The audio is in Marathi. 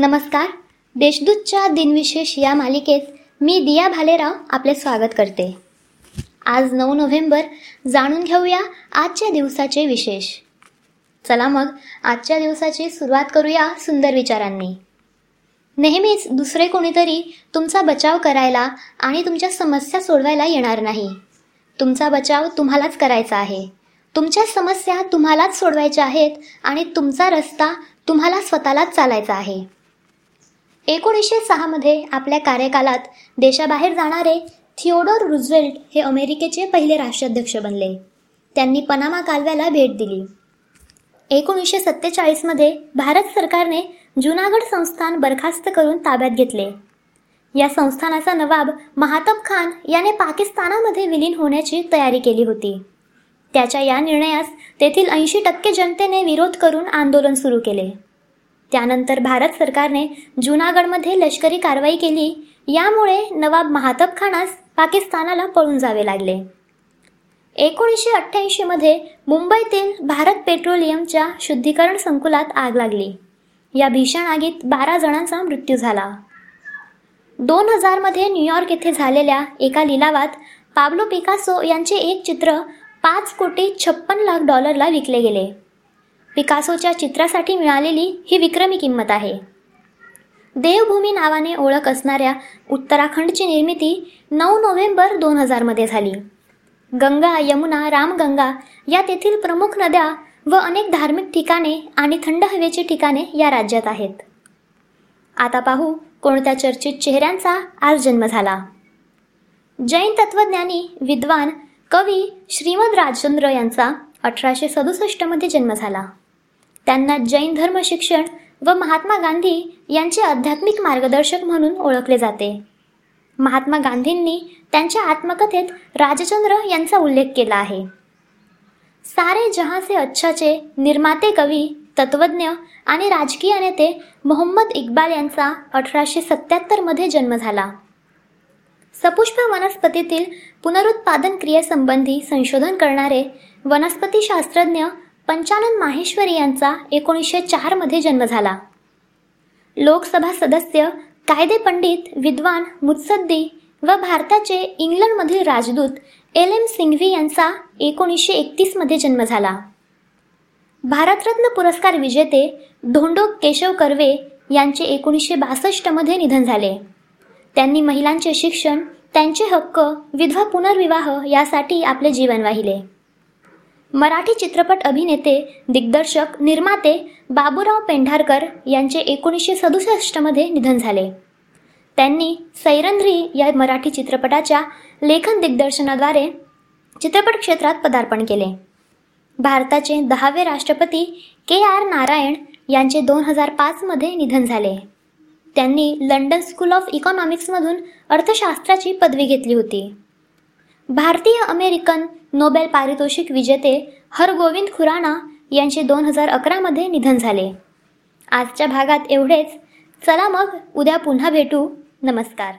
नमस्कार. देशदूतच्या दिनविशेष या मालिकेत मी दिया भालेराव आपले स्वागत करते. आज नऊ नोव्हेंबर जाणून घेऊया आजच्या दिवसाचे विशेष. चला मग आजच्या दिवसाची सुरुवात करूया सुंदर विचारांनी. नेहमीच दुसरे कोणीतरी तुमचा बचाव करायला आणि तुमच्या समस्या सोडवायला येणार नाही. तुमचा बचाव तुम्हालाच करायचा आहे. तुमच्या समस्या तुम्हालाच सोडवायच्या आहेत आणि तुमचा रस्ता तुम्हाला स्वतःलाच चालायचा आहे. एकोणीसशे सहामध्ये आपल्या कार्यकालात देशाबाहेर जाणारे थिओडोर रुझवेल्ट हे अमेरिकेचे पहिले राष्ट्राध्यक्ष बनले. त्यांनी पनामा कालव्याला भेट दिली. एकोणीसशे सत्तेचाळीसमध्ये भारत सरकारने जुनागड संस्थान बरखास्त करून ताब्यात घेतले. या संस्थानाचा नवाब महातब खान याने पाकिस्तानामध्ये विलीन होण्याची तयारी केली होती. त्याच्या या निर्णयास तेथील ऐंशी टक्के जनतेने विरोध करून आंदोलन सुरू केले. त्यानंतर भारत सरकारने जुनागडमध्ये लष्करी कारवाई केली. यामुळे नवाब महातब खानास पाकिस्तानाला पळून जावे लागले. एकोणीसशे अठ्ठ्याऐंशीमध्ये मुंबईतील भारत पेट्रोलियमच्या शुद्धीकरण संकुलात आग लागली. या भीषण आगीत बारा जणांचा मृत्यू झाला. दोन हजारमध्ये न्यूयॉर्क येथे झालेल्या एका लिलावात पाब्लो पिकासो यांचे एक चित्र पाच कोटी छप्पन लाख डॉलरला विकले गेले. पिकासोच्या चित्रासाठी मिळालेली ही विक्रमी किंमत आहे. देवभूमी नावाने ओळख असणाऱ्या उत्तराखंडची निर्मिती नऊ नोव्हेंबर दोन हजारमध्ये झाली. गंगा यमुना रामगंगा या तेथील प्रमुख नद्या व अनेक धार्मिक ठिकाणे आणि थंड हवेची ठिकाणे या राज्यात आहेत. आता पाहू कोणत्या चर्चित चेहऱ्यांचा आज जन्म झाला. जैन तत्वज्ञानी विद्वान कवी श्रीमद राजचंद्र यांचा अठराशे सदुसष्टमध्ये जन्म झाला. त्यांना जैन धर्म शिक्षण व महात्मा गांधी यांचे आध्यात्मिक मार्गदर्शक म्हणून ओळखले जाते. महात्मा गांधींनी त्यांच्या आत्मकथेत राजचंद्र यांचा उल्लेख केला आहे. सारे जहासे अच्छाचे निर्माते कवी तत्वज्ञ आणि राजकीय नेते मोहम्मद इक्बाल यांचा अठराशे सत्याहत्तरमध्ये जन्म झाला. सपुष्प वनस्पतीतील पुनरुत्पादन क्रियेसंबंधी संशोधन करणारे वनस्पतीशास्त्रज्ञ पंचानन माहेश्वरी यांचा एकोणीसशे चारमध्ये जन्म झाला. लोकसभा सदस्य कायदे पंडित विद्वान मुत्सद्दी व भारताचे इंग्लंडमधील राजदूत एल एम सिंघवी यांचा एकोणीसशे एकतीसमध्ये जन्म झाला. भारतरत्न पुरस्कार विजेते धोंडो केशव कर्वे यांचे एकोणीसशे बासष्टमध्ये निधन झाले. त्यांनी महिलांचे शिक्षण त्यांचे हक्क विधवा पुनर्विवाह यासाठी आपले जीवन वाहिले. मराठी चित्रपट अभिनेते दिग्दर्शक निर्माते बाबूराव पेंढारकर यांचे एकोणीसशे सदुसष्टमध्ये निधन झाले. त्यांनी सैरंध्री या मराठी चित्रपटाच्या लेखन दिग्दर्शनाद्वारे चित्रपट क्षेत्रात पदार्पण केले. भारताचे दहावे राष्ट्रपती के आर नारायण यांचे दोन हजार पाचमध्ये निधन झाले. त्यांनी लंडन स्कूल ऑफ इकॉनॉमिक्समधून अर्थशास्त्राची पदवी घेतली होती. भारतीय अमेरिकन नोबेल पारितोषिक विजेते हरगोविंद खुराना यांचे दोन हजार अकरामध्ये निधन झाले. आजच्या भागात एवढेच. चला मग उद्या पुन्हा भेटू. नमस्कार.